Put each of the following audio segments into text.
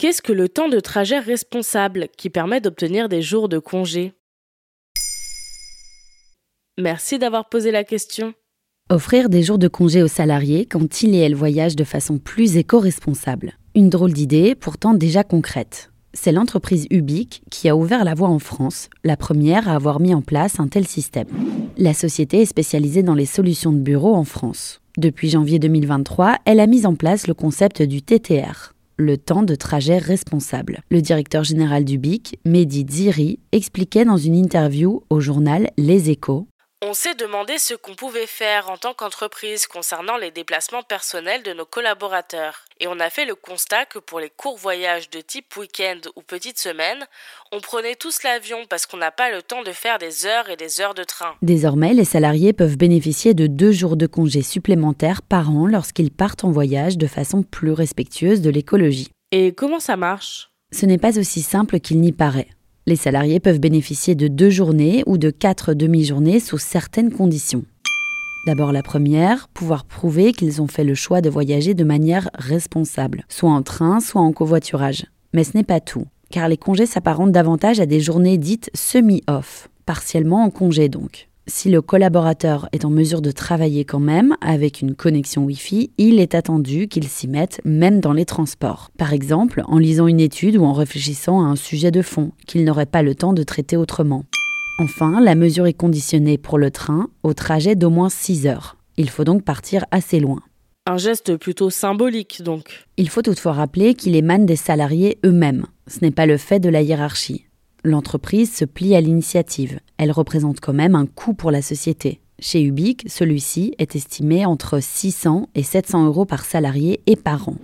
Qu'est-ce que le temps de trajet responsable qui permet d'obtenir des jours de congé? Merci d'avoir posé la question. Offrir des jours de congé aux salariés quand il et elle voyagent de façon plus éco-responsable. Une drôle d'idée, pourtant déjà concrète. C'est l'entreprise Ubique qui a ouvert la voie en France, la première à avoir mis en place un tel système. La société est spécialisée dans les solutions de bureau en France. Depuis janvier 2023, elle a mis en place le concept du TTR, le temps de trajet responsable. Le directeur général du BIC, Mehdi Ziri, expliquait dans une interview au journal Les Échos On s'est demandé ce qu'on pouvait faire en tant qu'entreprise concernant les déplacements personnels de nos collaborateurs. Et on a fait le constat que pour les courts voyages de type week-end ou petite semaine, on prenait tous l'avion parce qu'on n'a pas le temps de faire des heures et des heures de train. Désormais, les salariés peuvent bénéficier de deux jours de congés supplémentaires par an lorsqu'ils partent en voyage de façon plus respectueuse de l'écologie. Et comment ça marche? Ce n'est pas aussi simple qu'il n'y paraît. Les salariés peuvent bénéficier de deux journées ou de quatre demi-journées sous certaines conditions. D'abord la première, pouvoir prouver qu'ils ont fait le choix de voyager de manière responsable, soit en train, soit en covoiturage. Mais ce n'est pas tout, car les congés s'apparentent davantage à des journées dites semi-off, partiellement en congé donc. Si le collaborateur est en mesure de travailler quand même avec une connexion Wi-Fi, il est attendu qu'il s'y mette même dans les transports. Par exemple, en lisant une étude ou en réfléchissant à un sujet de fond qu'il n'aurait pas le temps de traiter autrement. Enfin, la mesure est conditionnée pour le train au trajet d'au moins 6 heures. Il faut donc partir assez loin. Un geste plutôt symbolique donc. Il faut toutefois rappeler qu'il émane des salariés eux-mêmes. Ce n'est pas le fait de la hiérarchie. L'entreprise se plie à l'initiative. Elle représente quand même un coût pour la société. Chez Ubique, celui-ci est estimé entre 600 et 700 euros par salarié et par an.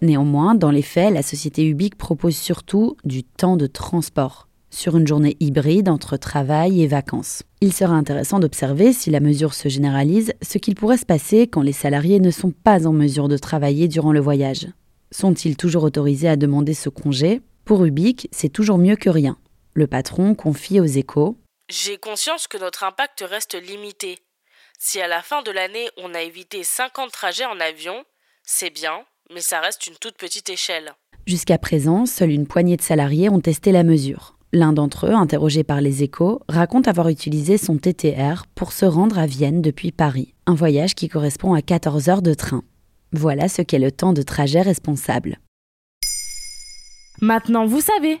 Néanmoins, dans les faits, la société Ubique propose surtout du temps de transport sur une journée hybride entre travail et vacances. Il sera intéressant d'observer, si la mesure se généralise, ce qu'il pourrait se passer quand les salariés ne sont pas en mesure de travailler durant le voyage. Sont-ils toujours autorisés à demander ce congé? Pour Ubique, c'est toujours mieux que rien. Le patron confie aux échos J'ai conscience que notre impact reste limité. Si à la fin de l'année on a évité 50 trajets en avion, c'est bien, mais ça reste une toute petite échelle. Jusqu'à présent, seule une poignée de salariés ont testé la mesure. L'un d'entre eux, interrogé par les échos, raconte avoir utilisé son TTR pour se rendre à Vienne depuis Paris, un voyage qui correspond à 14 heures de train. Voilà ce qu'est le temps de trajet responsable. Maintenant, vous savez.